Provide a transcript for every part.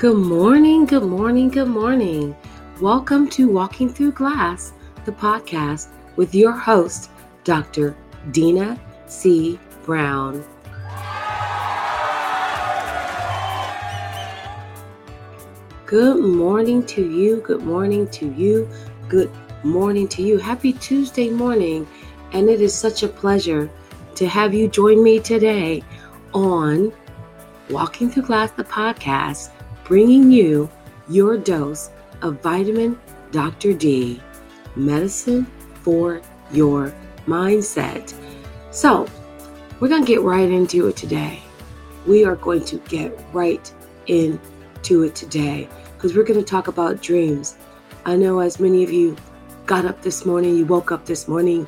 Good morning, good morning, good morning. Welcome to Walking Through Glass, the podcast with your host, Dr. Deena C. Brown. Good morning to you, good morning to you, good morning to you. Happy Tuesday morning, and it is such a pleasure to have you join me today on Walking Through Glass, the podcast bringing you your dose of vitamin Dr. D, medicine for your mindset. So, we're going to get right into it today. We are going to get right into it today because we're going to talk about dreams. I know as many of you got up this morning, you woke up this morning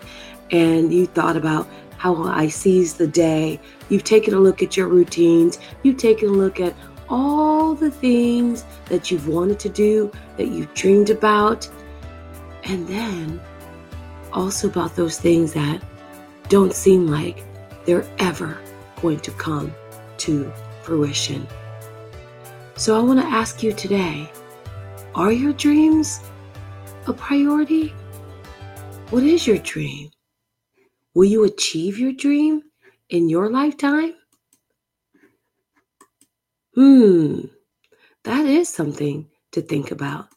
and you thought about how I seize the day. You've taken a look at your routines. You've taken a look at all the things that you've wanted to do, that you've dreamed about, and then also about those things that don't seem like they're ever going to come to fruition. So I want to ask you today are your dreams a priority? What is your dream? Will you achieve your dream in your lifetime? Hmm, that is something to think about.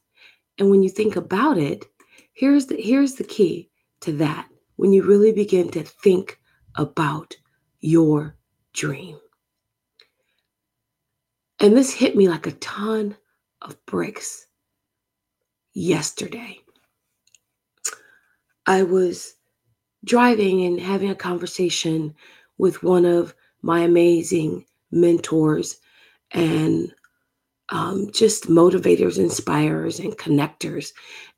And when you think about it, here's the here's the key to that. When you really begin to think about your dream. And this hit me like a ton of bricks yesterday. I was driving and having a conversation with one of my amazing mentors and um, just motivators, inspirers, and connectors.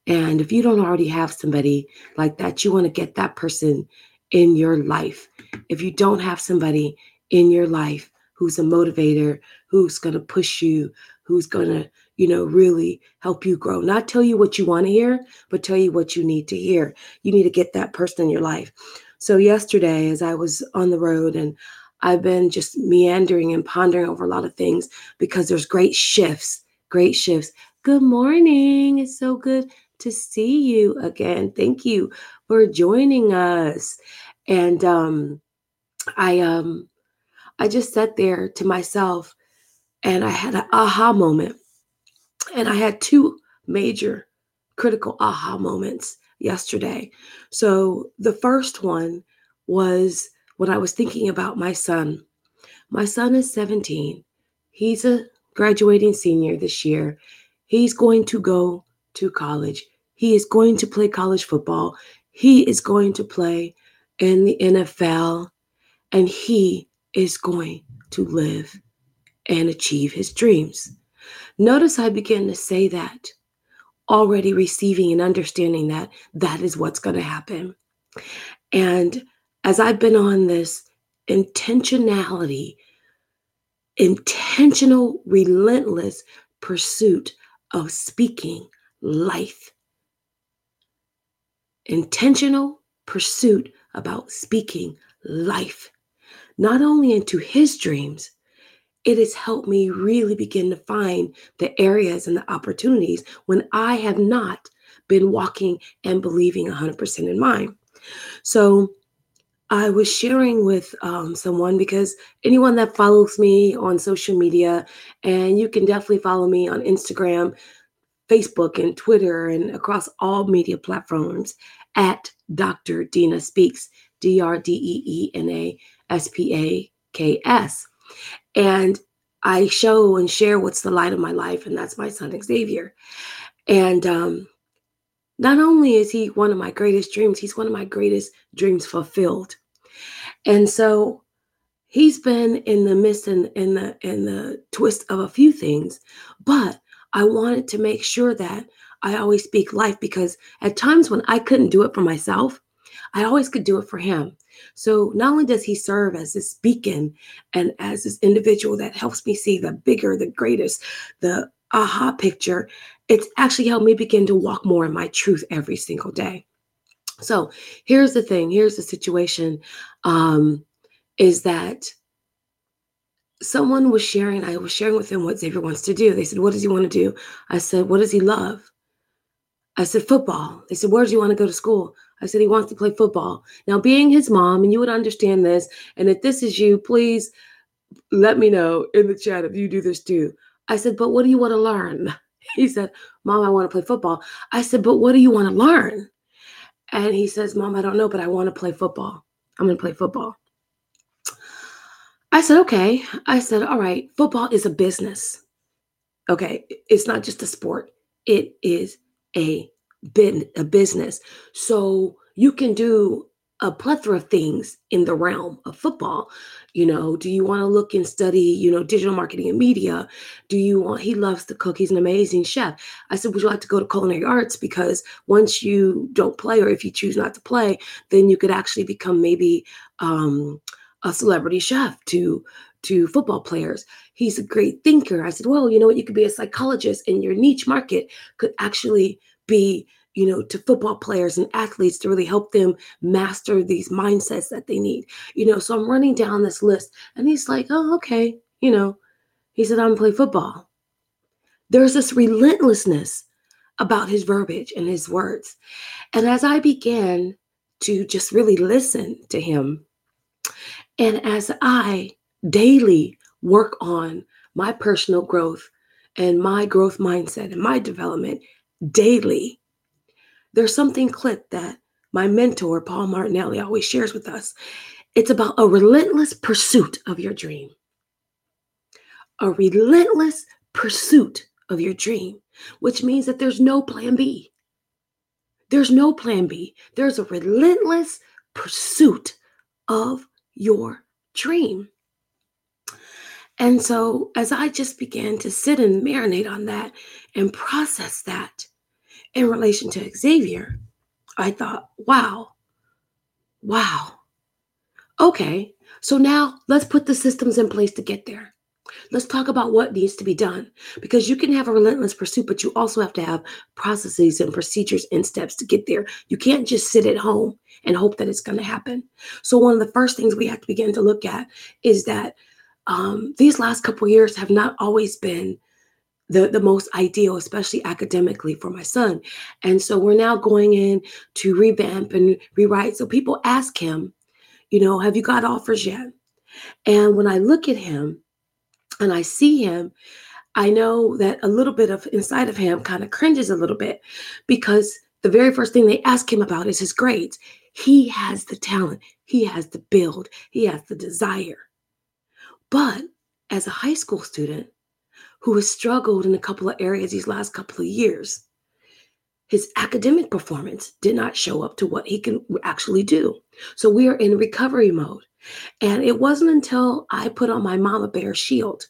And if you don't already have somebody like that, you want to get that person in your life. If you don't have somebody in your life who's a motivator, who's going to push you, who's going to, you know, really help you grow, not tell you what you want to hear, but tell you what you need to hear. You need to get that person in your life. So, yesterday, as I was on the road and I've been just meandering and pondering over a lot of things because there's great shifts, great shifts. Good morning. It's so good to see you again. Thank you for joining us. And um I um I just sat there to myself and I had an aha moment. And I had two major critical aha moments yesterday. So the first one was when I was thinking about my son. My son is 17. He's a graduating senior this year. He's going to go to college. He is going to play college football. He is going to play in the NFL. And he is going to live and achieve his dreams. Notice I begin to say that, already receiving and understanding that that is what's going to happen. And as I've been on this intentionality, intentional, relentless pursuit of speaking life, intentional pursuit about speaking life, not only into his dreams, it has helped me really begin to find the areas and the opportunities when I have not been walking and believing 100% in mine. So, I was sharing with um, someone because anyone that follows me on social media, and you can definitely follow me on Instagram, Facebook, and Twitter, and across all media platforms at Dr. Deena Speaks, D R D E E N A S P A K S. And I show and share what's the light of my life, and that's my son Xavier. And um, not only is he one of my greatest dreams, he's one of my greatest dreams fulfilled. And so he's been in the midst and in the in the twist of a few things, but I wanted to make sure that I always speak life because at times when I couldn't do it for myself, I always could do it for him. So not only does he serve as this beacon and as this individual that helps me see the bigger, the greatest, the aha picture, it's actually helped me begin to walk more in my truth every single day. So here's the thing here's the situation um, is that someone was sharing, I was sharing with him what Xavier wants to do. They said, What does he want to do? I said, What does he love? I said, Football. They said, Where does he want to go to school? I said, He wants to play football. Now, being his mom, and you would understand this, and if this is you, please let me know in the chat if you do this too. I said, But what do you want to learn? He said, Mom, I want to play football. I said, But what do you want to learn? And he says, Mom, I don't know, but I want to play football. I'm going to play football. I said, okay. I said, all right, football is a business. Okay. It's not just a sport, it is a, bin- a business. So you can do a plethora of things in the realm of football. You know, do you want to look and study, you know, digital marketing and media? Do you want, he loves to cook. He's an amazing chef. I said, would you like to go to culinary arts? Because once you don't play, or if you choose not to play, then you could actually become maybe um, a celebrity chef to to football players. He's a great thinker. I said, well, you know what? You could be a psychologist and your niche market could actually be you know, to football players and athletes to really help them master these mindsets that they need. You know, so I'm running down this list and he's like, oh, okay. You know, he said, I'm play football. There's this relentlessness about his verbiage and his words. And as I began to just really listen to him, and as I daily work on my personal growth and my growth mindset and my development daily, there's something clipped that my mentor, Paul Martinelli, always shares with us. It's about a relentless pursuit of your dream. A relentless pursuit of your dream, which means that there's no plan B. There's no plan B. There's a relentless pursuit of your dream. And so, as I just began to sit and marinate on that and process that, in relation to Xavier, I thought, wow, wow. Okay, so now let's put the systems in place to get there. Let's talk about what needs to be done because you can have a relentless pursuit, but you also have to have processes and procedures and steps to get there. You can't just sit at home and hope that it's going to happen. So, one of the first things we have to begin to look at is that um, these last couple years have not always been the, the most ideal, especially academically for my son. And so we're now going in to revamp and rewrite. So people ask him, you know, have you got offers yet? And when I look at him and I see him, I know that a little bit of inside of him kind of cringes a little bit because the very first thing they ask him about is his grades. He has the talent, he has the build, he has the desire. But as a high school student, who has struggled in a couple of areas these last couple of years. His academic performance did not show up to what he can actually do. So we are in recovery mode. And it wasn't until I put on my mama bear shield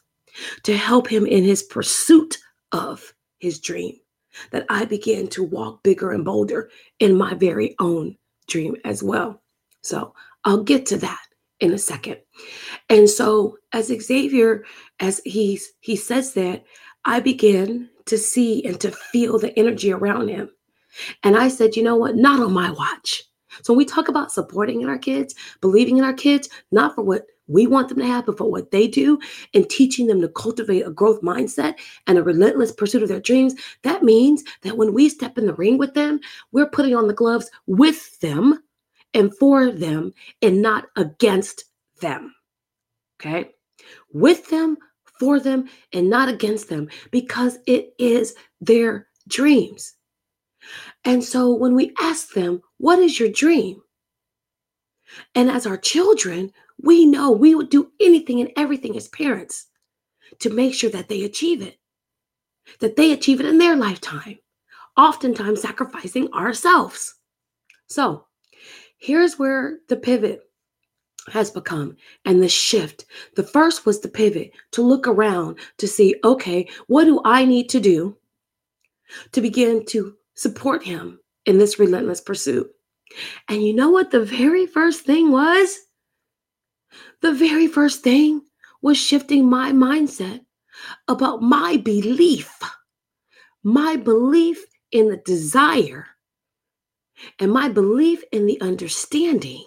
to help him in his pursuit of his dream that I began to walk bigger and bolder in my very own dream as well. So I'll get to that in a second. And so as Xavier, as he's he says that, I begin to see and to feel the energy around him. And I said, you know what? Not on my watch. So when we talk about supporting in our kids, believing in our kids, not for what we want them to have, but for what they do, and teaching them to cultivate a growth mindset and a relentless pursuit of their dreams, that means that when we step in the ring with them, we're putting on the gloves with them and for them and not against them. Okay? With them, for them, and not against them because it is their dreams. And so when we ask them, What is your dream? And as our children, we know we would do anything and everything as parents to make sure that they achieve it, that they achieve it in their lifetime, oftentimes sacrificing ourselves. So here's where the pivot has become and the shift. The first was the pivot to look around to see, okay, what do I need to do to begin to support him in this relentless pursuit? And you know what the very first thing was? The very first thing was shifting my mindset about my belief, my belief in the desire, and my belief in the understanding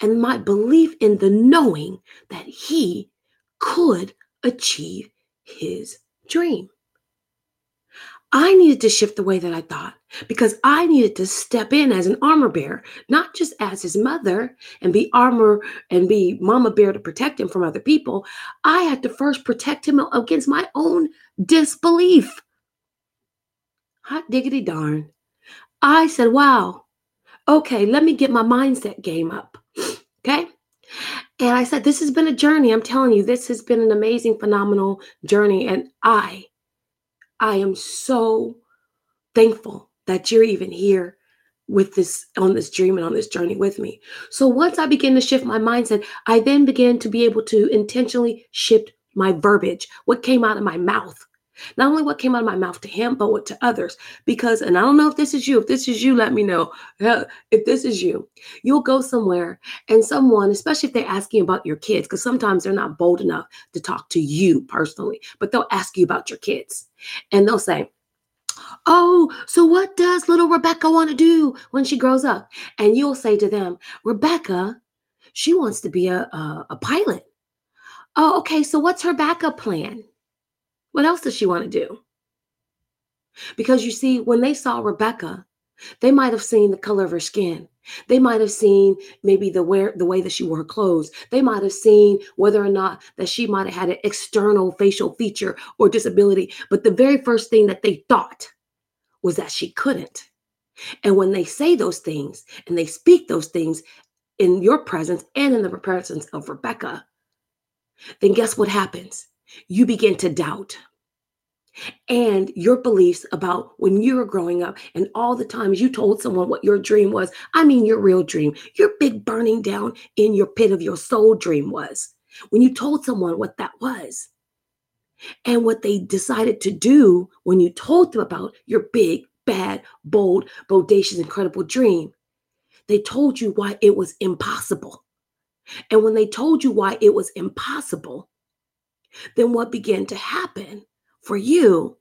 and my belief in the knowing that He could achieve his dream. I needed to shift the way that I thought because I needed to step in as an armor bearer, not just as his mother and be armor and be mama bear to protect him from other people. I had to first protect him against my own disbelief. Hot diggity darn. I said, wow, okay, let me get my mindset game up. Okay. And I said, this has been a journey. I'm telling you, this has been an amazing, phenomenal journey. And I I am so thankful that you're even here with this on this dream and on this journey with me. So once I begin to shift my mindset, I then begin to be able to intentionally shift my verbiage, what came out of my mouth. Not only what came out of my mouth to him, but what to others. Because, and I don't know if this is you, if this is you, let me know. If this is you, you'll go somewhere and someone, especially if they're asking about your kids, because sometimes they're not bold enough to talk to you personally, but they'll ask you about your kids. And they'll say, Oh, so what does little Rebecca want to do when she grows up? And you'll say to them, Rebecca, she wants to be a, a, a pilot. Oh, okay. So what's her backup plan? What else does she want to do? Because you see, when they saw Rebecca, they might have seen the color of her skin. They might have seen maybe the wear the way that she wore her clothes. They might have seen whether or not that she might have had an external facial feature or disability. But the very first thing that they thought was that she couldn't. And when they say those things and they speak those things in your presence and in the presence of Rebecca, then guess what happens? You begin to doubt and your beliefs about when you were growing up and all the times you told someone what your dream was. I mean, your real dream, your big burning down in your pit of your soul dream was. When you told someone what that was and what they decided to do when you told them about your big, bad, bold, bodacious, incredible dream, they told you why it was impossible. And when they told you why it was impossible, then what began to happen for you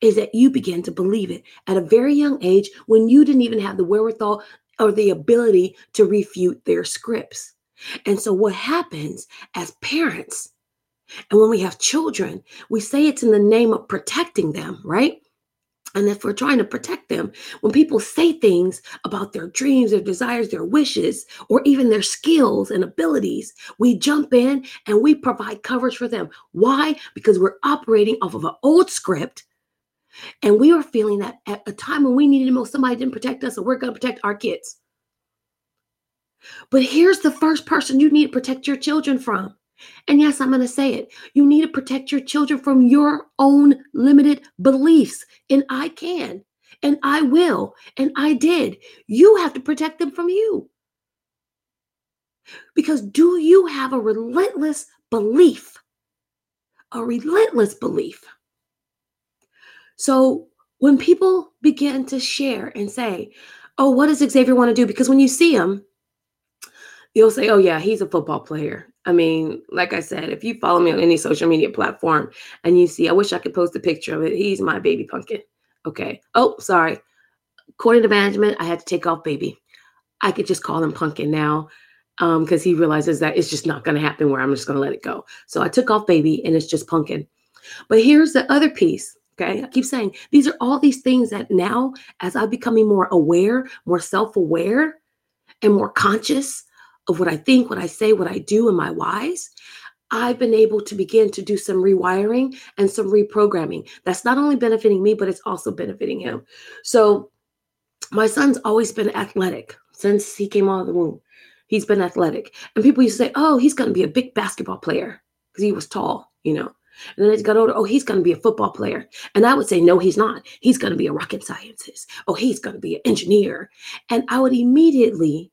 is that you begin to believe it at a very young age when you didn't even have the wherewithal or the ability to refute their scripts. And so, what happens as parents, and when we have children, we say it's in the name of protecting them, right? And if we're trying to protect them, when people say things about their dreams, their desires, their wishes, or even their skills and abilities, we jump in and we provide coverage for them. Why? Because we're operating off of an old script. And we are feeling that at a time when we needed most, somebody didn't protect us, so we're going to protect our kids. But here's the first person you need to protect your children from and yes, I'm going to say it. You need to protect your children from your own limited beliefs. And I can, and I will, and I did. You have to protect them from you. Because do you have a relentless belief? A relentless belief. So when people begin to share and say, Oh, what does Xavier want to do? Because when you see him, you'll say, Oh, yeah, he's a football player. I mean, like I said, if you follow me on any social media platform and you see, I wish I could post a picture of it. He's my baby pumpkin. Okay. Oh, sorry. According to management, I had to take off baby. I could just call him pumpkin now because um, he realizes that it's just not going to happen where I'm just going to let it go. So I took off baby and it's just pumpkin. But here's the other piece. Okay. I keep saying these are all these things that now, as I'm becoming more aware, more self aware, and more conscious of what I think, what I say, what I do, and my whys, I've been able to begin to do some rewiring and some reprogramming. That's not only benefiting me, but it's also benefiting him. So, my son's always been athletic since he came out of the womb. He's been athletic. And people used to say, oh, he's going to be a big basketball player because he was tall, you know. And then he got older, oh, he's going to be a football player. And I would say, no, he's not. He's going to be a rocket scientist. Oh, he's going to be an engineer. And I would immediately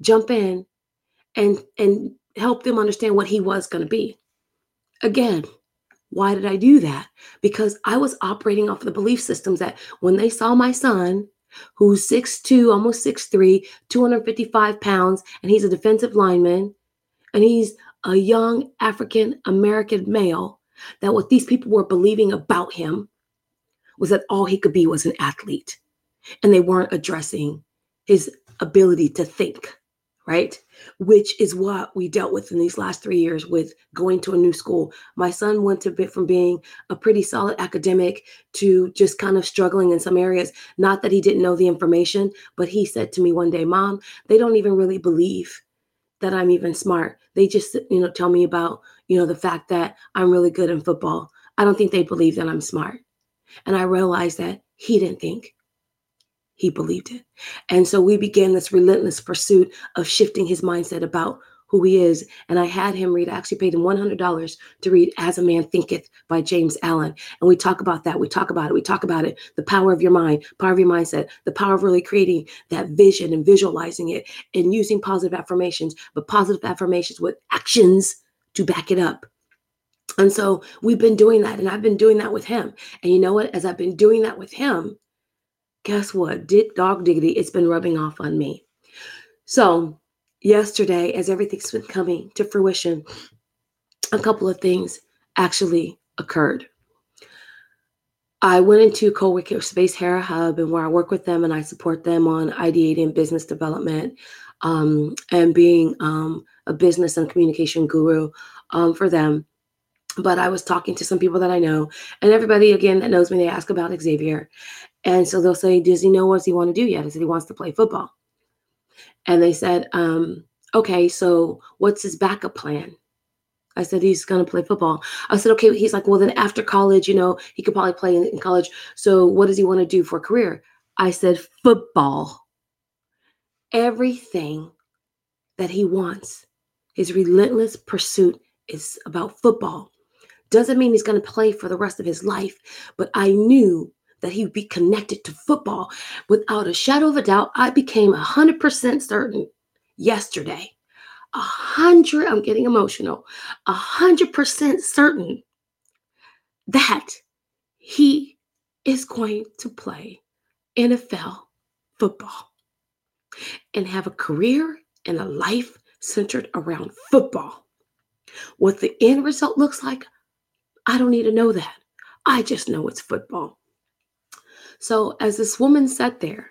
jump in and and help them understand what he was going to be. Again, why did I do that? Because I was operating off of the belief systems that when they saw my son, who's 6'2, almost 6'3, 255 pounds, and he's a defensive lineman, and he's a young African American male, that what these people were believing about him was that all he could be was an athlete. And they weren't addressing his ability to think right? Which is what we dealt with in these last three years with going to a new school. My son went to bit from being a pretty solid academic to just kind of struggling in some areas. Not that he didn't know the information, but he said to me one day, Mom, they don't even really believe that I'm even smart. They just, you know, tell me about, you know, the fact that I'm really good in football. I don't think they believe that I'm smart. And I realized that he didn't think he believed it. And so we began this relentless pursuit of shifting his mindset about who he is. And I had him read, I actually paid him $100 to read As a Man Thinketh by James Allen. And we talk about that. We talk about it. We talk about it. The power of your mind, power of your mindset, the power of really creating that vision and visualizing it and using positive affirmations, but positive affirmations with actions to back it up. And so we've been doing that. And I've been doing that with him. And you know what? As I've been doing that with him, guess what? Did dog diggity, it's been rubbing off on me. So yesterday, as everything's been coming to fruition, a couple of things actually occurred. I went into co-working space Hera Hub and where I work with them and I support them on ideating business development um, and being um, a business and communication guru um, for them. But I was talking to some people that I know, and everybody again that knows me, they ask about Xavier. And so they'll say, Does he know what he want to do yet? I said, He wants to play football. And they said, um, Okay, so what's his backup plan? I said, He's going to play football. I said, Okay. He's like, Well, then after college, you know, he could probably play in, in college. So what does he want to do for a career? I said, Football. Everything that he wants, his relentless pursuit is about football. Doesn't mean he's going to play for the rest of his life, but I knew that he would be connected to football. Without a shadow of a doubt, I became 100% certain yesterday. A hundred, I'm getting emotional, a hundred percent certain that he is going to play NFL football and have a career and a life centered around football. What the end result looks like, I don't need to know that. I just know it's football. So as this woman sat there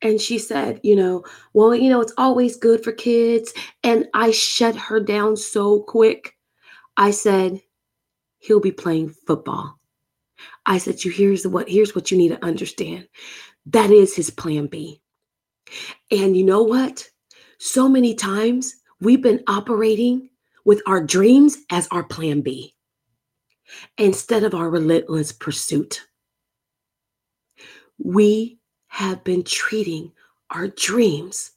and she said, you know, well, you know, it's always good for kids. And I shut her down so quick. I said, he'll be playing football. I said, you here's what here's what you need to understand. That is his plan B. And you know what? So many times we've been operating with our dreams as our plan B instead of our relentless pursuit we have been treating our dreams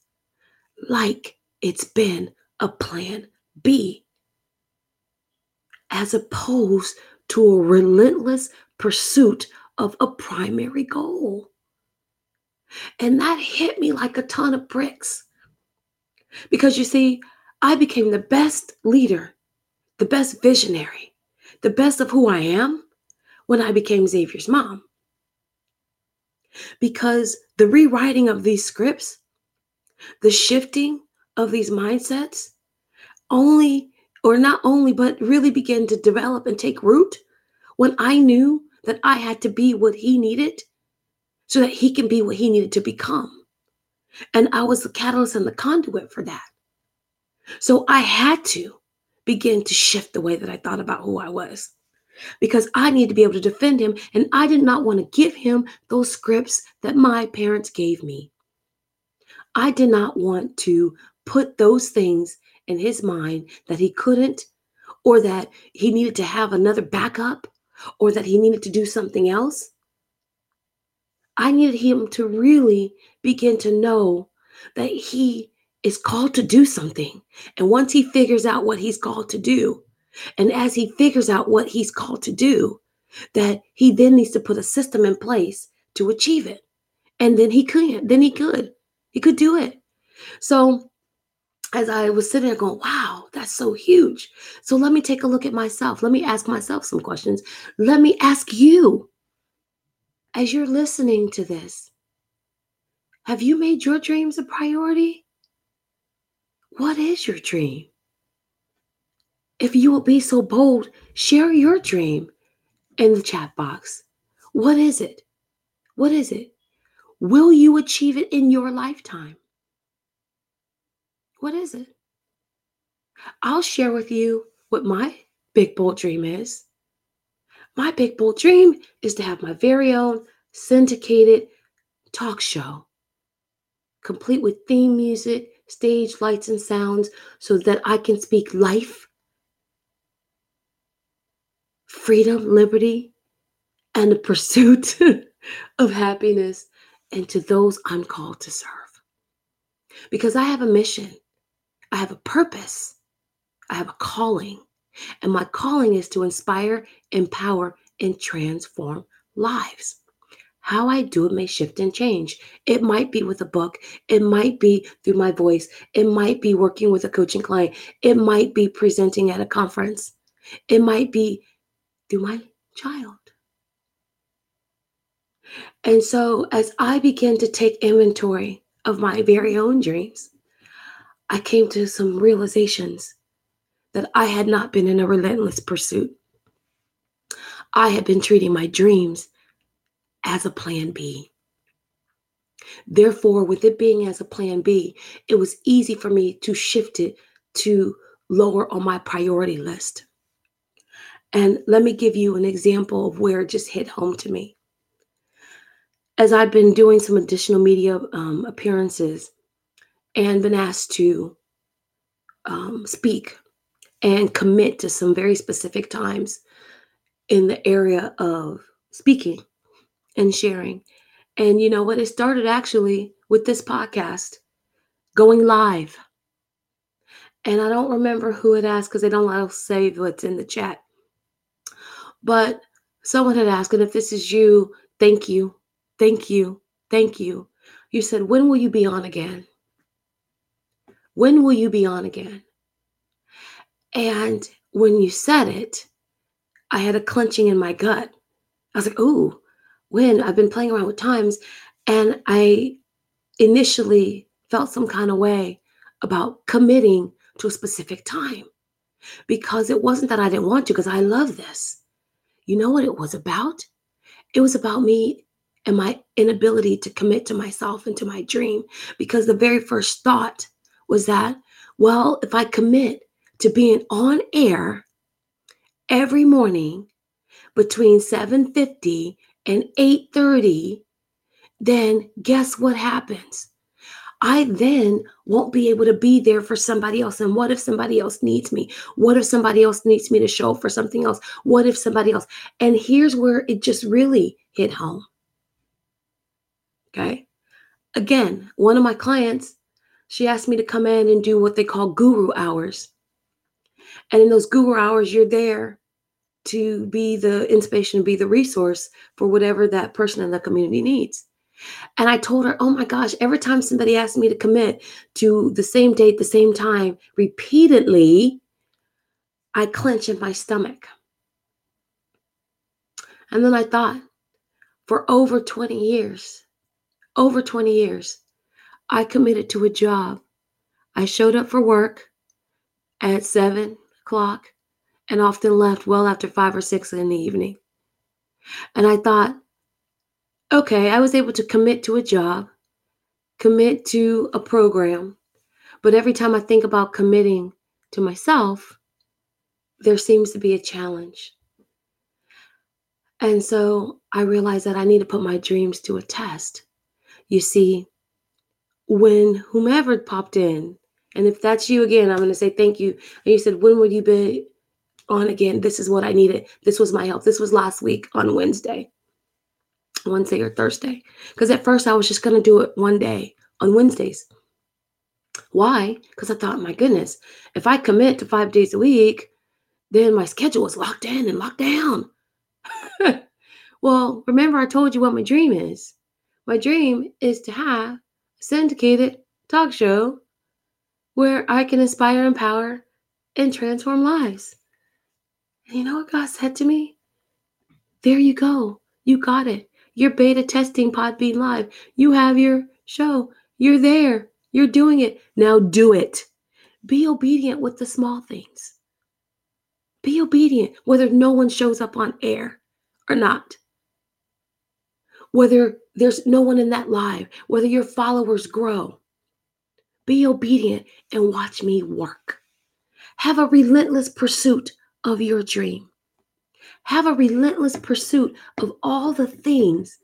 like it's been a plan B, as opposed to a relentless pursuit of a primary goal. And that hit me like a ton of bricks. Because you see, I became the best leader, the best visionary, the best of who I am when I became Xavier's mom because the rewriting of these scripts, the shifting of these mindsets, only or not only, but really began to develop and take root when I knew that I had to be what he needed so that he can be what he needed to become. And I was the catalyst and the conduit for that. So I had to begin to shift the way that I thought about who I was because I need to be able to defend him. And I did not want to give him those scripts that my parents gave me. I did not want to put those things in his mind that he couldn't, or that he needed to have another backup, or that he needed to do something else. I needed him to really begin to know that he is called to do something. And once he figures out what he's called to do, and as he figures out what he's called to do, that he then needs to put a system in place to achieve it. And then he could, then he could, he could do it. So as I was sitting there going, wow, that's so huge. So let me take a look at myself. Let me ask myself some questions. Let me ask you, as you're listening to this, have you made your dreams a priority? What is your dream? If you will be so bold, share your dream in the chat box. What is it? What is it? Will you achieve it in your lifetime? What is it? I'll share with you what my big bold dream is. My big bold dream is to have my very own syndicated talk show, complete with theme music, stage lights, and sounds, so that I can speak life, freedom, liberty, and the pursuit of happiness, and to those I'm called to serve. Because I have a mission, I have a purpose, I have a calling. And my calling is to inspire, empower, and transform lives. How I do it may shift and change. It might be with a book. It might be through my voice. It might be working with a coaching client. It might be presenting at a conference. It might be through my child. And so, as I began to take inventory of my very own dreams, I came to some realizations that I had not been in a relentless pursuit. I had been treating my dreams as a plan B. Therefore, with it being as a plan B, it was easy for me to shift it to lower on my priority list. And let me give you an example of where it just hit home to me. As I've been doing some additional media um, appearances and been asked to um, speak and commit to some very specific times in the area of speaking and sharing. And you know what? It started actually with this podcast going live. And I don't remember who it asked because they don't let us say what's in the chat. But someone had asked, and if this is you, thank you, thank you, thank you. You said, When will you be on again? When will you be on again? And when you said it, I had a clenching in my gut. I was like, Ooh, when I've been playing around with times and I initially felt some kind of way about committing to a specific time because it wasn't that I didn't want to, because I love this. You know what it was about? It was about me and my inability to commit to myself and to my dream because the very first thought was that, well, if I commit to being on air every morning between 7:50 and 8:30, then guess what happens? I then won't be able to be there for somebody else. And what if somebody else needs me? What if somebody else needs me to show up for something else? What if somebody else? And here's where it just really hit home. Okay. Again, one of my clients, she asked me to come in and do what they call guru hours. And in those guru hours, you're there to be the inspiration, be the resource for whatever that person in the community needs. And I told her, oh my gosh, every time somebody asks me to commit to the same date, the same time, repeatedly, I clench in my stomach. And then I thought, for over 20 years, over 20 years, I committed to a job. I showed up for work at seven o'clock and often left well after five or six in the evening. And I thought, okay, I was able to commit to a job, commit to a program, but every time I think about committing to myself, there seems to be a challenge. And so I realized that I need to put my dreams to a test. You see, when whomever popped in, and if that's you again, I'm going to say thank you. And you said, when will you be on again. This is what I needed. This was my help. This was last week on Wednesday, Wednesday or Thursday. Because at first I was just going to do it one day on Wednesdays. Why? Because I thought, my goodness, if I commit to five days a week, then my schedule is locked in and locked down. well, remember, I told you what my dream is. My dream is to have a syndicated talk show where I can inspire, empower, and transform lives. And you know what God said to me? There you go. You got it. You're beta testing Podbean Live. You have your show. You're there. You're doing it. Now do it. Be obedient with the small things. Be obedient whether no one shows up on air or not. Whether there's no one in that live, whether your followers grow. Be obedient and watch me work. Have a relentless pursuit of your dream. Have a relentless pursuit of all the things,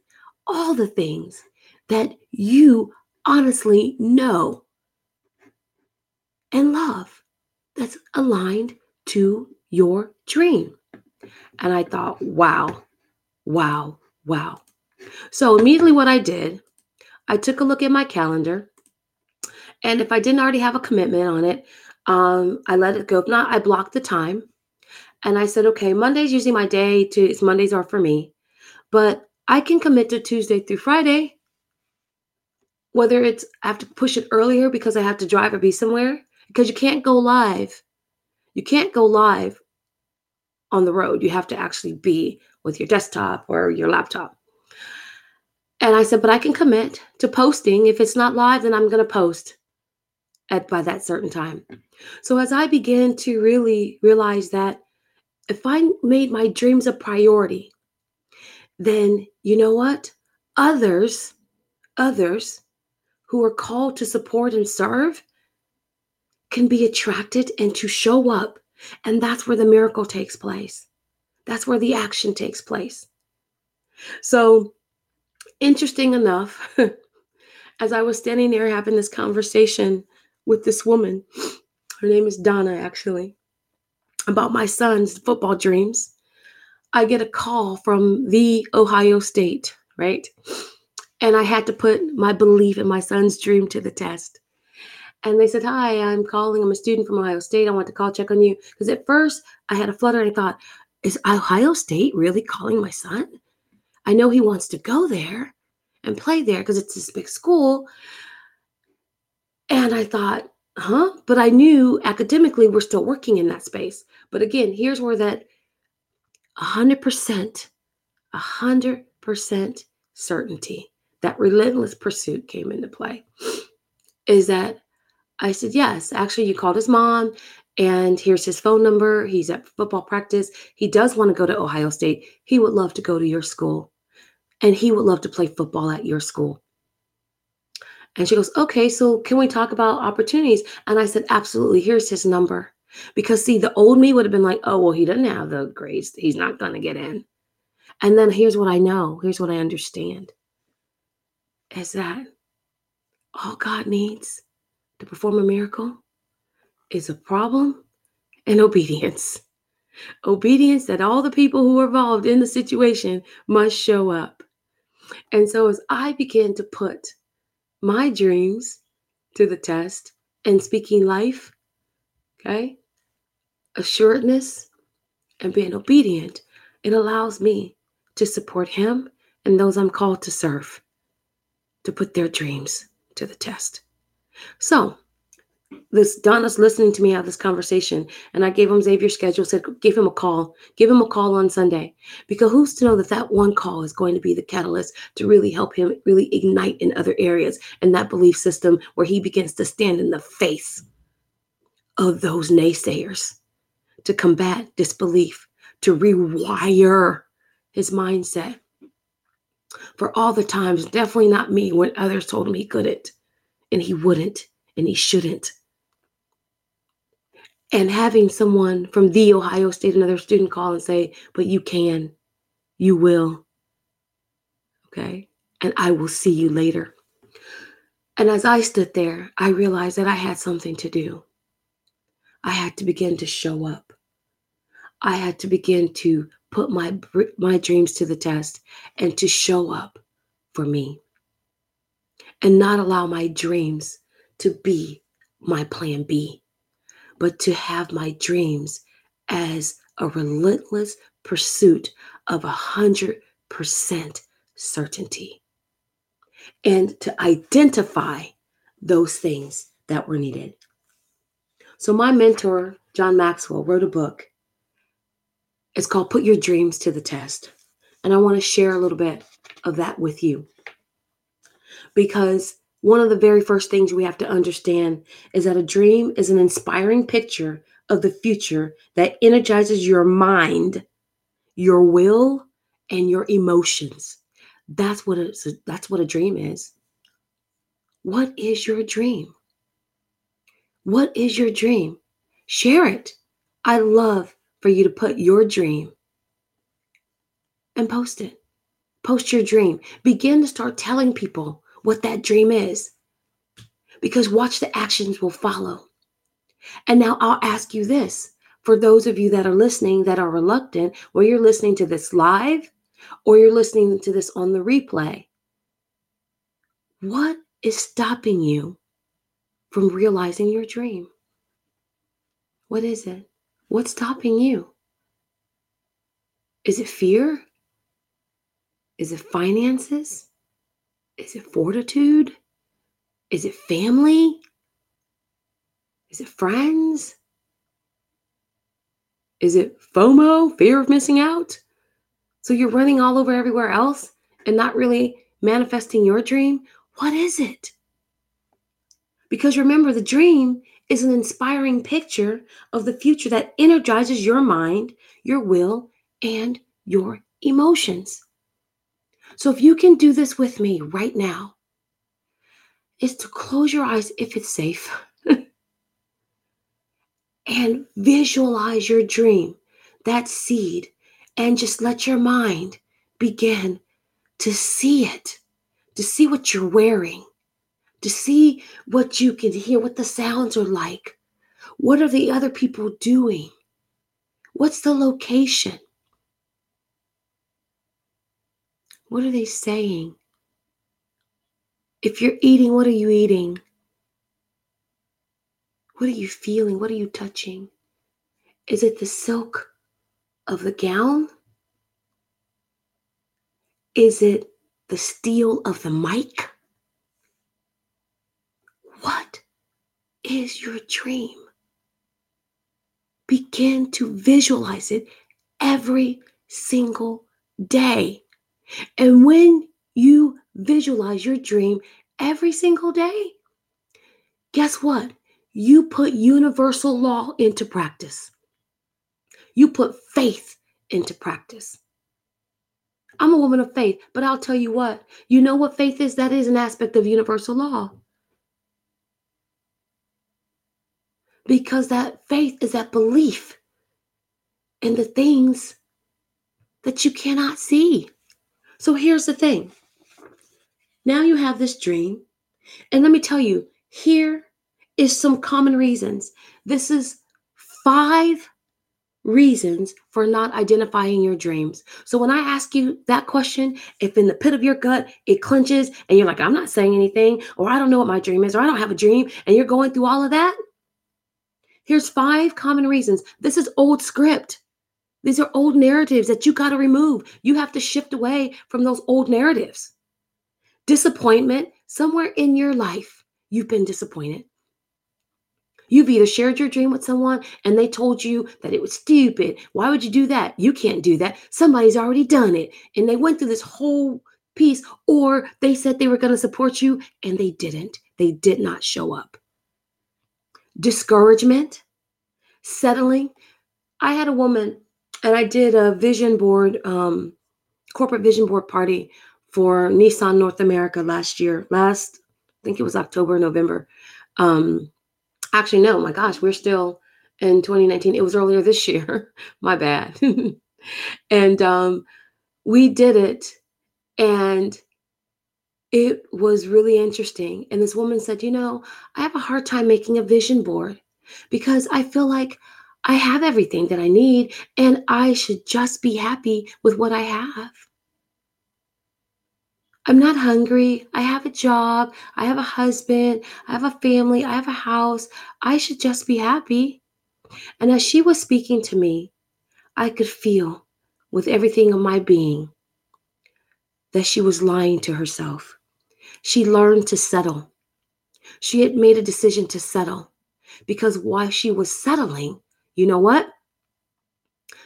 all the things that you honestly know and love that's aligned to your dream. And I thought, wow, wow, wow. So immediately what I did, I took a look at my calendar. And if I didn't already have a commitment on it, um, I let it go. If not, I blocked the time. And I said, okay, Monday's usually my day to it's Mondays are for me. But I can commit to Tuesday through Friday. Whether it's I have to push it earlier because I have to drive or be somewhere, because you can't go live. You can't go live on the road. You have to actually be with your desktop or your laptop. And I said, but I can commit to posting. If it's not live, then I'm going to post at by that certain time. So as I began to really realize that if I made my dreams a priority, then you know what? Others, others who are called to support and serve can be attracted and to show up. And that's where the miracle takes place. That's where the action takes place. So, interesting enough, as I was standing there having this conversation with this woman, her name is Donna, actually, about my son's football dreams, I get a call from the Ohio State, right? And I had to put my belief in my son's dream to the test. And they said, Hi, I'm calling. I'm a student from Ohio State. I want to call, check on you. Because at first I had a flutter and I thought, Is Ohio State really calling my son? I know he wants to go there and play there because it's this big school. And I thought, huh? But I knew academically we're still working in that space. But again, here's where that 100%, 100% certainty, that relentless pursuit came into play. Is that I said, Yes. Actually, you called his mom, and here's his phone number. He's at football practice. He does want to go to Ohio State. He would love to go to your school, and he would love to play football at your school. And she goes, Okay, so can we talk about opportunities? And I said, Absolutely. Here's his number. Because, see, the old me would have been like, Oh, well, he doesn't have the grades. He's not going to get in. And then here's what I know. Here's what I understand is that all God needs to perform a miracle is a problem and obedience. Obedience that all the people who are involved in the situation must show up. And so, as I began to put my dreams to the test and speaking life, okay, assuredness and being obedient, it allows me to support him and those I'm called to serve to put their dreams to the test. So this Donna's listening to me have this conversation, and I gave him Xavier's schedule. Said give him a call, give him a call on Sunday, because who's to know that that one call is going to be the catalyst to really help him really ignite in other areas and that belief system where he begins to stand in the face of those naysayers, to combat disbelief, to rewire his mindset. For all the times, definitely not me, when others told him he couldn't and he wouldn't and he shouldn't. And having someone from the Ohio State, another student call and say, but you can, you will. Okay. And I will see you later. And as I stood there, I realized that I had something to do. I had to begin to show up. I had to begin to put my my dreams to the test and to show up for me and not allow my dreams to be my plan B, but to have my dreams as a relentless pursuit of a hundred percent certainty and to identify those things that were needed. So, my mentor, John Maxwell, wrote a book. It's called Put Your Dreams to the Test. And I want to share a little bit of that with you because one of the very first things we have to understand is that a dream is an inspiring picture of the future that energizes your mind, your will, and your emotions. That's what it's that's what a dream is. What is your dream? What is your dream? Share it. I love for you to put your dream and post it. Post your dream. Begin to start telling people what that dream is. Because watch the actions will follow. And now I'll ask you this for those of you that are listening that are reluctant, where you're listening to this live or you're listening to this on the replay, what is stopping you from realizing your dream? What is it? What's stopping you? Is it fear? Is it finances? Is it fortitude? Is it family? Is it friends? Is it FOMO, fear of missing out? So you're running all over everywhere else and not really manifesting your dream? What is it? Because remember, the dream is an inspiring picture of the future that energizes your mind, your will, and your emotions. So if you can do this with me right now, is to close your eyes if it's safe and visualize your dream, that seed, and just let your mind begin to see it, to see what you're wearing, to see what you can hear, what the sounds are like. What are the other people doing? What's the location? What are they saying? If you're eating, what are you eating? What are you feeling? What are you touching? Is it the silk of the gown? Is it the steel of the mic? What is your dream? Begin to visualize it every single day. And when you visualize your dream every single day, guess what? You put universal law into practice. You put faith into practice. I'm a woman of faith, but I'll tell you what, you know what faith is? That is an aspect of universal law. Because that faith is that belief in the things that you cannot see. So here's the thing. Now you have this dream. And let me tell you, here is some common reasons. This is five reasons for not identifying your dreams. So when I ask you that question, if in the pit of your gut it clenches and you're like, I'm not saying anything, or I don't know what my dream is, or I don't have a dream, and you're going through all of that, here's five common reasons. This is old script. These are old narratives that you got to remove. You have to shift away from those old narratives. Disappointment, somewhere in your life, you've been disappointed. You've either shared your dream with someone and they told you that it was stupid. Why would you do that? You can't do that. Somebody's already done it. And they went through this whole piece, or they said they were going to support you and they didn't. They did not show up. Discouragement, settling. I had a woman and I did a vision board, um, corporate vision board party for Nissan North America last year. Last, I think it was October, November. Um, actually, no, my gosh, we're still in 2019. It was earlier this year. my bad. and um, we did it, and it was really interesting. And this woman said, You know, I have a hard time making a vision board because I feel like I have everything that I need and I should just be happy with what I have. I'm not hungry. I have a job. I have a husband. I have a family. I have a house. I should just be happy. And as she was speaking to me, I could feel with everything of my being that she was lying to herself. She learned to settle. She had made a decision to settle because while she was settling, you know what?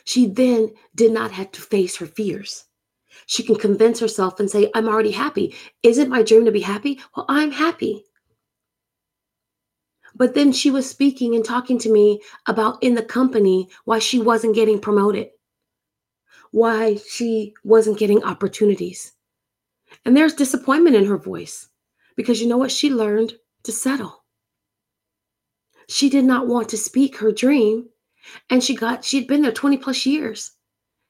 She then did not have to face her fears. She can convince herself and say, I'm already happy. Isn't my dream to be happy? Well, I'm happy. But then she was speaking and talking to me about in the company why she wasn't getting promoted, why she wasn't getting opportunities. And there's disappointment in her voice because you know what? She learned to settle. she did not want to speak her dream. And she got, she had been there 20 plus years.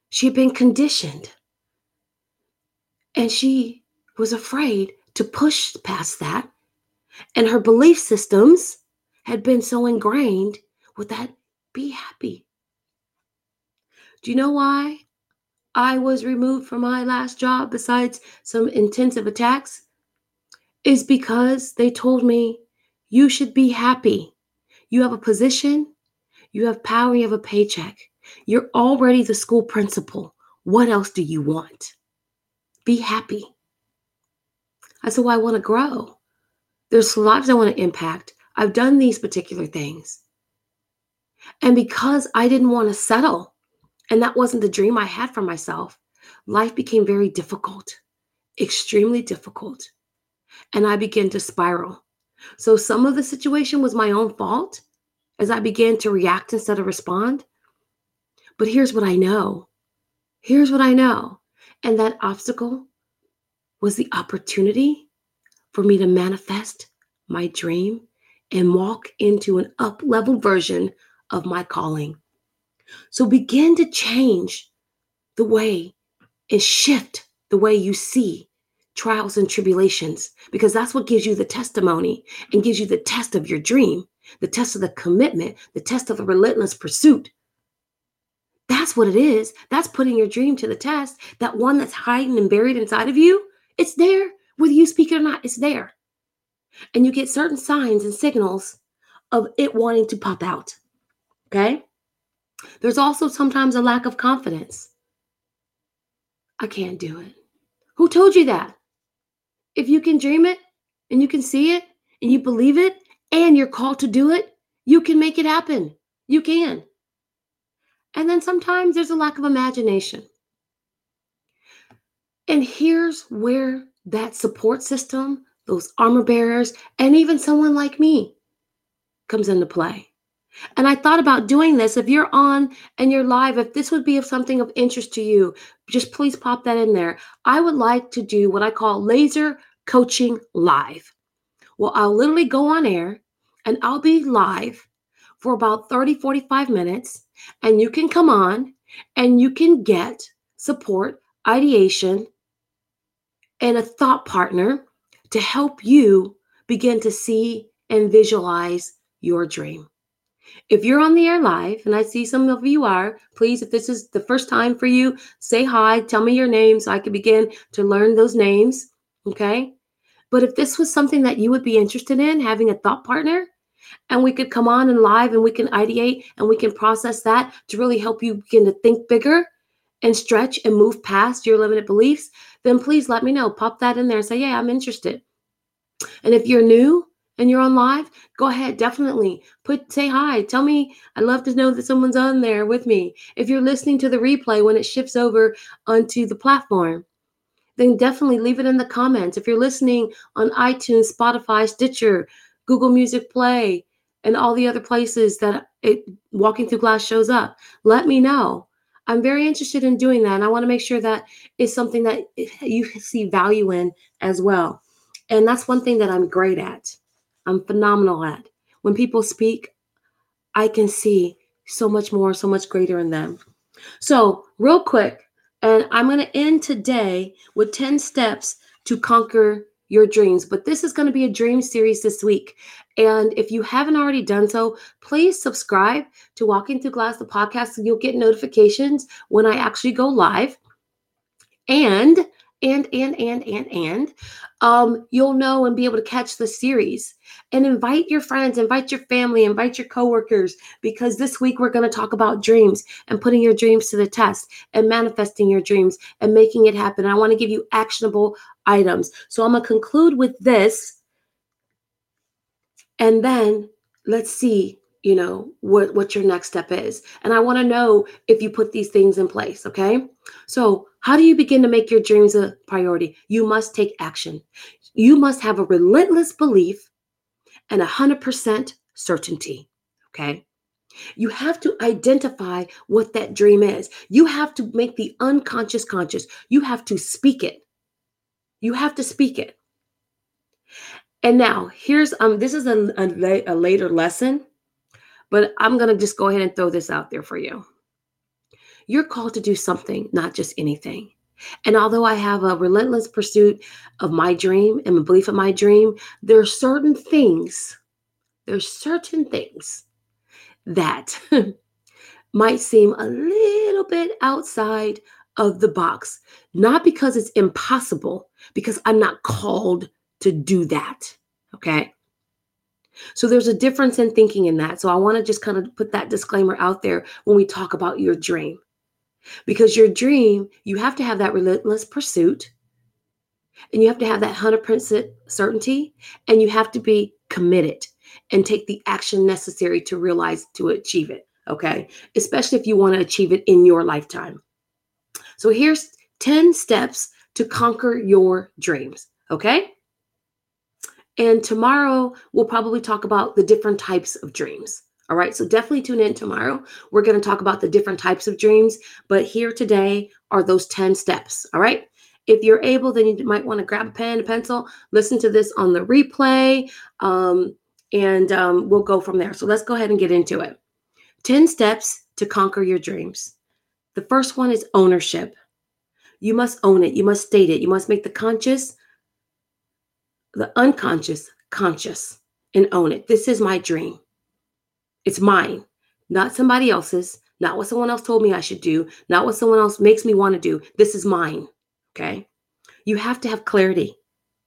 She had been conditioned. And she was afraid to push past that. And her belief systems had been so ingrained with that be happy. Do you know why I was removed from my last job besides some intensive attacks? Is because they told me you should be happy. You have a position, you have power, you have a paycheck. You're already the school principal. What else do you want? Be happy. I said, well, I want to grow. There's lives I want to impact. I've done these particular things. And because I didn't want to settle, and that wasn't the dream I had for myself, life became very difficult, extremely difficult. And I began to spiral. So some of the situation was my own fault as I began to react instead of respond. But here's what I know. Here's what I know. And that obstacle was the opportunity for me to manifest my dream and walk into an up level version of my calling. So begin to change the way and shift the way you see trials and tribulations because that's what gives you the testimony and gives you the test of your dream, the test of the commitment, the test of the relentless pursuit. That's what it is. That's putting your dream to the test. That one that's hiding and buried inside of you, it's there. Whether you speak it or not, it's there. And you get certain signs and signals of it wanting to pop out. Okay? There's also sometimes a lack of confidence. I can't do it. Who told you that? If you can dream it and you can see it and you believe it and you're called to do it, you can make it happen. You can. And then sometimes there's a lack of imagination. And here's where that support system, those armor bearers, and even someone like me comes into play. And I thought about doing this. If you're on and you're live, if this would be of something of interest to you, just please pop that in there. I would like to do what I call laser coaching live. Well, I'll literally go on air and I'll be live for about 30, 45 minutes. And you can come on and you can get support, ideation, and a thought partner to help you begin to see and visualize your dream. If you're on the air live, and I see some of you are, please, if this is the first time for you, say hi, tell me your name so I can begin to learn those names. Okay. But if this was something that you would be interested in, having a thought partner, and we could come on and live and we can ideate and we can process that to really help you begin to think bigger and stretch and move past your limited beliefs, then please let me know. Pop that in there and say, Yeah, I'm interested. And if you're new, and you're on live, go ahead, definitely put say hi. Tell me, I'd love to know that someone's on there with me. If you're listening to the replay when it shifts over onto the platform, then definitely leave it in the comments. If you're listening on iTunes, Spotify, Stitcher, Google Music Play, and all the other places that it Walking Through Glass shows up, let me know. I'm very interested in doing that. And I want to make sure that is something that you see value in as well. And that's one thing that I'm great at. I'm phenomenal at. When people speak, I can see so much more, so much greater in them. So, real quick, and I'm going to end today with 10 steps to conquer your dreams. But this is going to be a dream series this week. And if you haven't already done so, please subscribe to Walking Through Glass, the podcast, so you'll get notifications when I actually go live. And and and and and and um, you'll know and be able to catch the series and invite your friends invite your family invite your coworkers because this week we're going to talk about dreams and putting your dreams to the test and manifesting your dreams and making it happen. I want to give you actionable items. So i'm going to conclude with this. And then let's see you know what what your next step is. And i want to know if you put these things in place okay? So how do you begin to make your dreams a priority? You must take action. You must have a relentless belief and 100% certainty okay? You have to identify what that dream is. You have to make the unconscious conscious. You have to speak it. You have to speak it. And now here's um this is a, a, a later lesson But I'm going to just go ahead and throw this out there for you. You're called to do something, not just anything. And although I have a relentless pursuit of my dream and a belief in my dream, there are certain things, there's certain things that might seem a little bit outside of the box. Not because it's impossible, because I'm not called to do that. Okay. So there's a difference in thinking in that. So I want to just kind of put that disclaimer out there when we talk about your dream. Because your dream, you have to have that relentless pursuit and you have to have that 100% certainty and you have to be committed and take the action necessary to realize to achieve it. Okay. Especially if you want to achieve it in your lifetime. So here's 10 steps to conquer your dreams. Okay. And tomorrow we'll probably talk about the different types of dreams. All right. So definitely tune in tomorrow. We're going to talk about the different types of dreams. But here today are those 10 steps. All right. If you're able, then you might want to grab a pen, a pencil, listen to this on the replay, um, and um, we'll go from there. So let's go ahead and get into it. 10 steps to conquer your dreams. The first one is ownership. You must own it. You must state it. You must make the conscious, the unconscious conscious and own it. This is my dream. It's mine, not somebody else's, not what someone else told me I should do, not what someone else makes me want to do. This is mine. Okay. You have to have clarity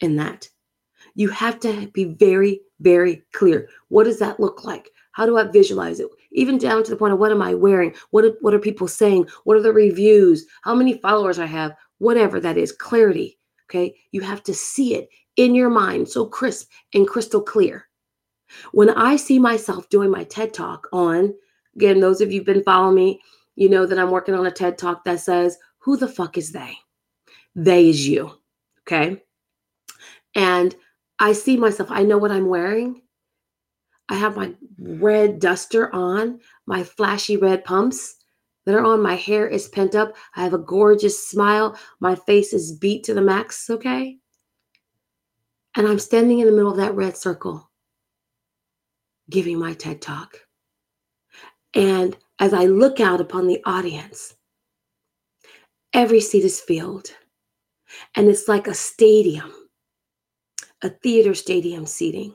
in that. You have to be very, very clear. What does that look like? How do I visualize it? Even down to the point of what am I wearing? What are, what are people saying? What are the reviews? How many followers I have? Whatever that is, clarity. Okay. You have to see it in your mind so crisp and crystal clear. When I see myself doing my TED talk on, again, those of you who've been following me, you know that I'm working on a TED talk that says, Who the fuck is they? They is you. Okay. And I see myself, I know what I'm wearing. I have my red duster on, my flashy red pumps that are on. My hair is pent up. I have a gorgeous smile. My face is beat to the max. Okay. And I'm standing in the middle of that red circle giving my TED talk. And as I look out upon the audience, every seat is filled. And it's like a stadium, a theater stadium seating.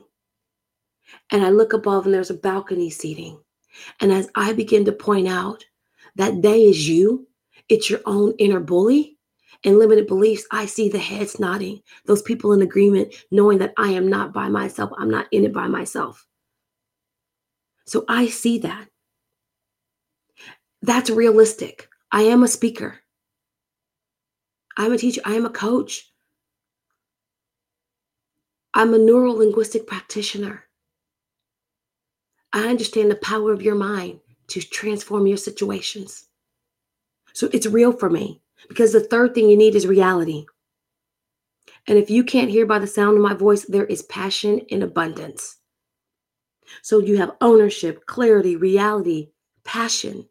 And I look above and there's a balcony seating. And as I begin to point out that they is you, it's your own inner bully and limited beliefs, I see the heads nodding, those people in agreement, knowing that I am not by myself. I'm not in it by myself. So I see that. That's realistic. I am a speaker. I'm a teacher. I am a coach. I'm a neuro linguistic practitioner. I understand the power of your mind to transform your situations. So it's real for me because the third thing you need is reality. And if you can't hear by the sound of my voice, there is passion in abundance. So you have ownership, clarity, reality, passion.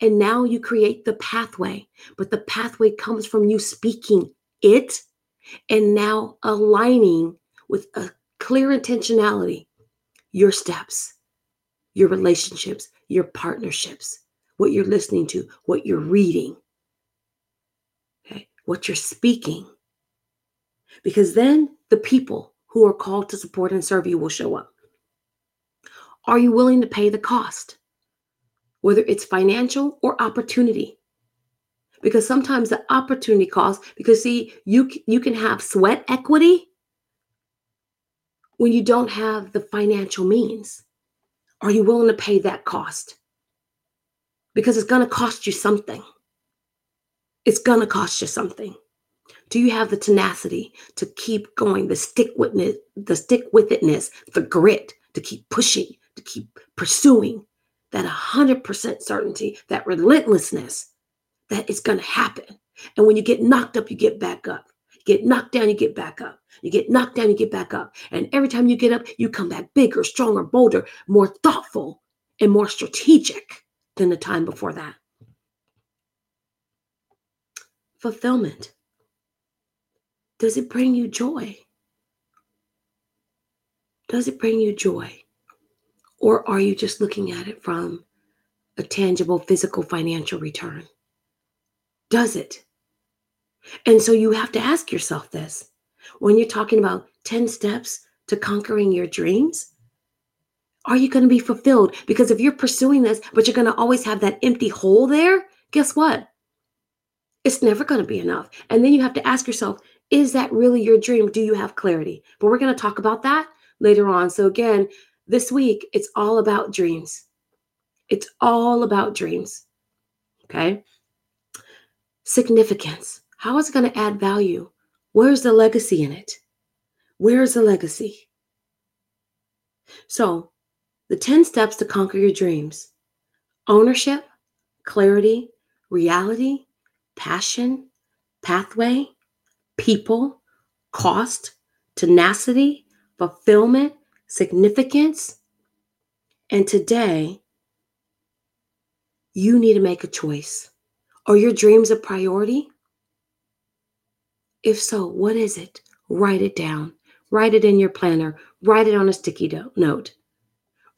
And now you create the pathway, but the pathway comes from you speaking it and now aligning with a clear intentionality your steps, your relationships, your partnerships, what you're listening to, what you're reading, okay, what you're speaking. Because then the people who are called to support and serve you will show up. Are you willing to pay the cost? Whether it's financial or opportunity. Because sometimes the opportunity cost, because see, you, you can have sweat equity when you don't have the financial means. Are you willing to pay that cost? Because it's going to cost you something. It's going to cost you something. Do you have the tenacity to keep going, the stick with the stick with itness, the grit to keep pushing, keep pursuing that 100% certainty, that relentlessness that it's going to happen. And when you get knocked up, you get back up. You get knocked down, you get back up. You get knocked down, you get back up. And every time you get up, you come back bigger, stronger, bolder, more thoughtful, and more strategic than the time before that. Fulfillment. Does it bring you joy? Does it bring you joy? Or are you just looking at it from a tangible physical financial return? Does it? And so you have to ask yourself this when you're talking about 10 steps to conquering your dreams. Are you going to be fulfilled? Because if you're pursuing this, but you're going to always have that empty hole there, guess what? It's never going to be enough. And then you have to ask yourself, is that really your dream? Do you have clarity? But we're going to talk about that later on. So, again, this week, it's all about dreams. It's all about dreams. Okay. Significance. How is it going to add value? Where's the legacy in it? Where's the legacy? So, the 10 steps to conquer your dreams ownership, clarity, reality, passion, pathway, people, cost, tenacity, fulfillment, significance. And today, you need to make a choice. Are your dreams a priority? If so, what is it? Write it down. Write it in your planner. Write it on a sticky note.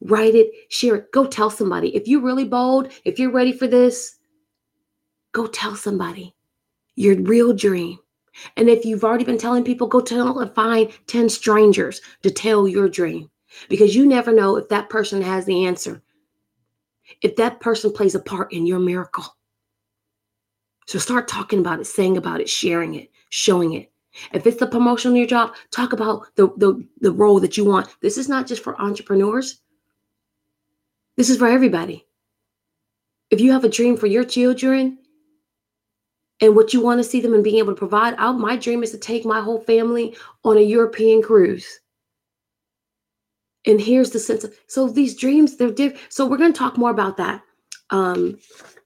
Write it, share it. Go tell somebody. If you're really bold, if you're ready for this, go tell somebody your real dream. And if you've already been telling people, go tell and find 10 strangers to tell your dream because you never know if that person has the answer, if that person plays a part in your miracle. So start talking about it, saying about it, sharing it, showing it. If it's the promotion of your job, talk about the, the, the role that you want. This is not just for entrepreneurs. This is for everybody. If you have a dream for your children and what you want to see them and being able to provide, out my dream is to take my whole family on a European cruise. And here's the sense of so these dreams, they're different. So we're going to talk more about that um,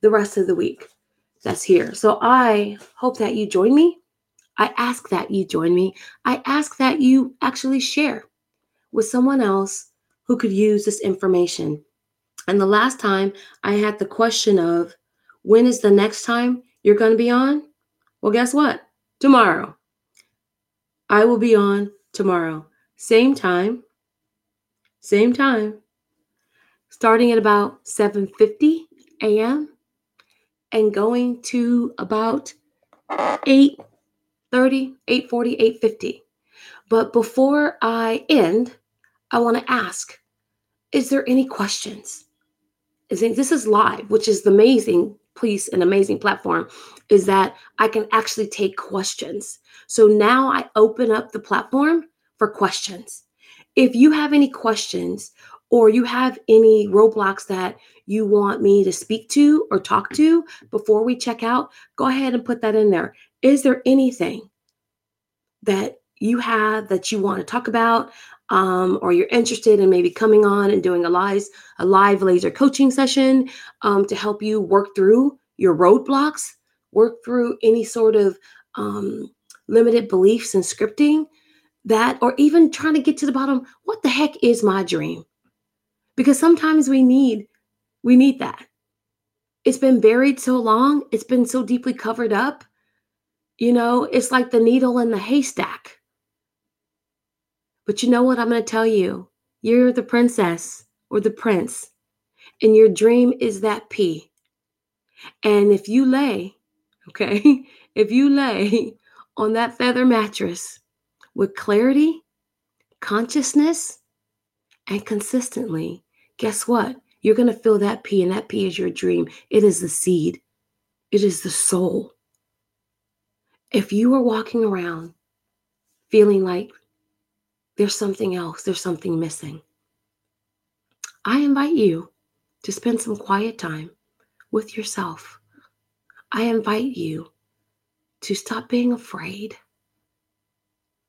the rest of the week. That's here. So I hope that you join me. I ask that you join me. I ask that you actually share with someone else who could use this information. And the last time I had the question of when is the next time you're going to be on? Well, guess what? Tomorrow. I will be on tomorrow. Same time. Same time. Starting at about 7:50 a.m. and going to about 8 30, 840, 850. But before I end, I want to ask, is there any questions? Is it, this is live, which is amazing piece, an amazing platform, is that I can actually take questions. So now I open up the platform for questions. If you have any questions or you have any roadblocks that you want me to speak to or talk to before we check out, go ahead and put that in there. Is there anything that you have that you want to talk about, um, or you're interested in maybe coming on and doing a live a live laser coaching session um, to help you work through your roadblocks, work through any sort of um, limited beliefs and scripting that, or even trying to get to the bottom. What the heck is my dream? Because sometimes we need we need that. It's been buried so long. It's been so deeply covered up you know, it's like the needle in the haystack. But you know what I'm going to tell you? You're the princess or the prince, and your dream is that pea. And if you lay, okay, if you lay on that feather mattress with clarity, consciousness, and consistently, guess what? You're going to feel that pea, and that pea is your dream. It is the seed, it is the soul. If you are walking around feeling like there's something else, there's something missing, I invite you to spend some quiet time with yourself. I invite you to stop being afraid.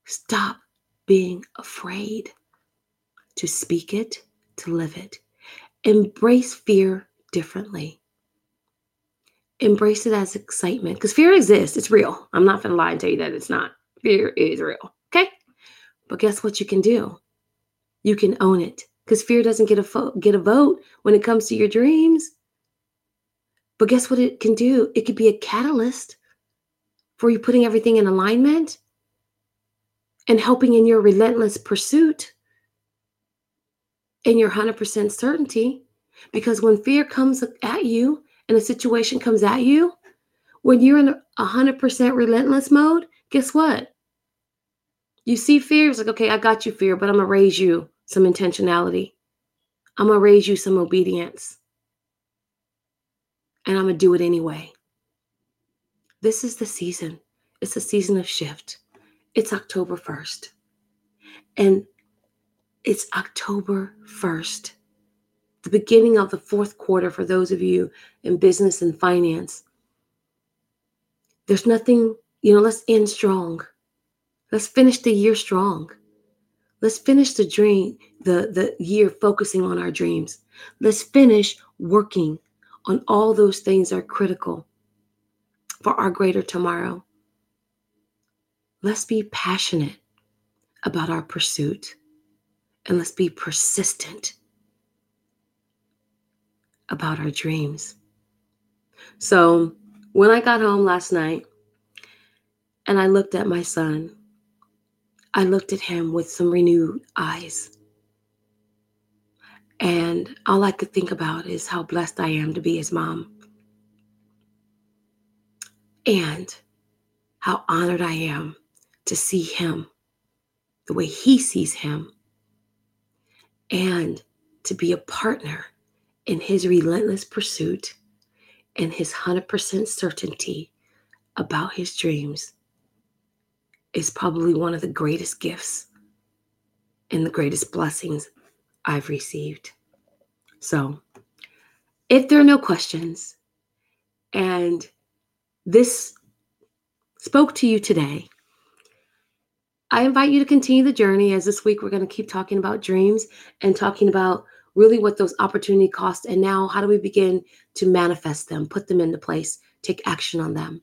Stop being afraid to speak it, to live it. Embrace fear differently embrace it as excitement because fear exists. It's real. I'm not going to lie and tell you that it's not. Fear is real. Okay. But guess what you can do? You can own it because fear doesn't get a fo- get a vote when it comes to your dreams. But guess what it can do? It could be a catalyst for you putting everything in alignment and helping in your relentless pursuit. in your 100% certainty. Because when fear comes at you and a situation comes at you, when you're in a 100% relentless mode, guess what? You see fear, it's like, okay, I got you, fear, but I'm going to raise you some intentionality. I'm going to raise you some obedience. And I'm going to do it anyway. This is the season. It's a season of shift. It's October 1st. And it's October 1st, the beginning of the fourth quarter for those of you in business and finance. There's nothing, you know, let's end strong. Let's finish the year strong. Let's finish the dream, the, the year focusing on our dreams. Let's finish working on all those things that are critical for our greater tomorrow. Let's be passionate about our pursuit and let's be persistent about our dreams. So, when I got home last night and I looked at my son, I looked at him with some renewed eyes. And all I could think about is how blessed I am to be his mom. And how honored I am to see him the way he sees him and to be a partner in his relentless pursuit and his 100% certainty about his dreams is probably one of the greatest gifts and the greatest blessings I've received. So, if there are no questions and this spoke to you today, I invite you to continue the journey as this week we're going to keep talking about dreams and talking about really what those opportunity costs and now how do we begin to manifest them, put them into place, take action on them.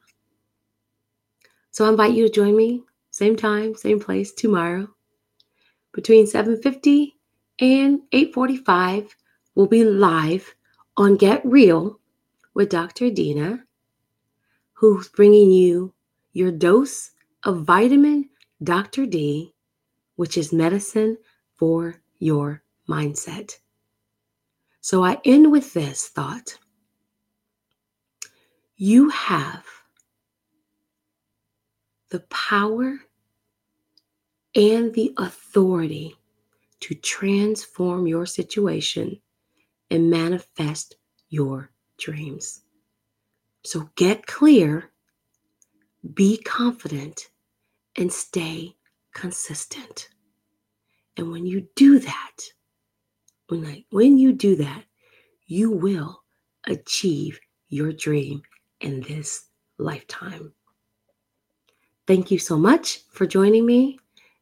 So I invite you to join me same time, same place tomorrow. Between 7:50 and 8:45 we'll be live on Get Real with Dr. Deena who's bringing you your dose of vitamin Dr. D, which is medicine for your mindset. So I end with this thought. You have the power and the authority to transform your situation and manifest your dreams. So get clear, be confident, and stay consistent. And when you do that, when, I, when you do that, you will achieve your dream in this lifetime. Thank you so much for joining me.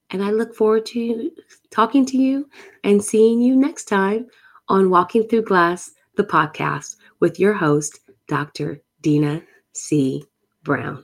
And I look forward to talking to you and seeing you next time on Walking Through Glass, the podcast with your host, Dr. Deena C. Brown.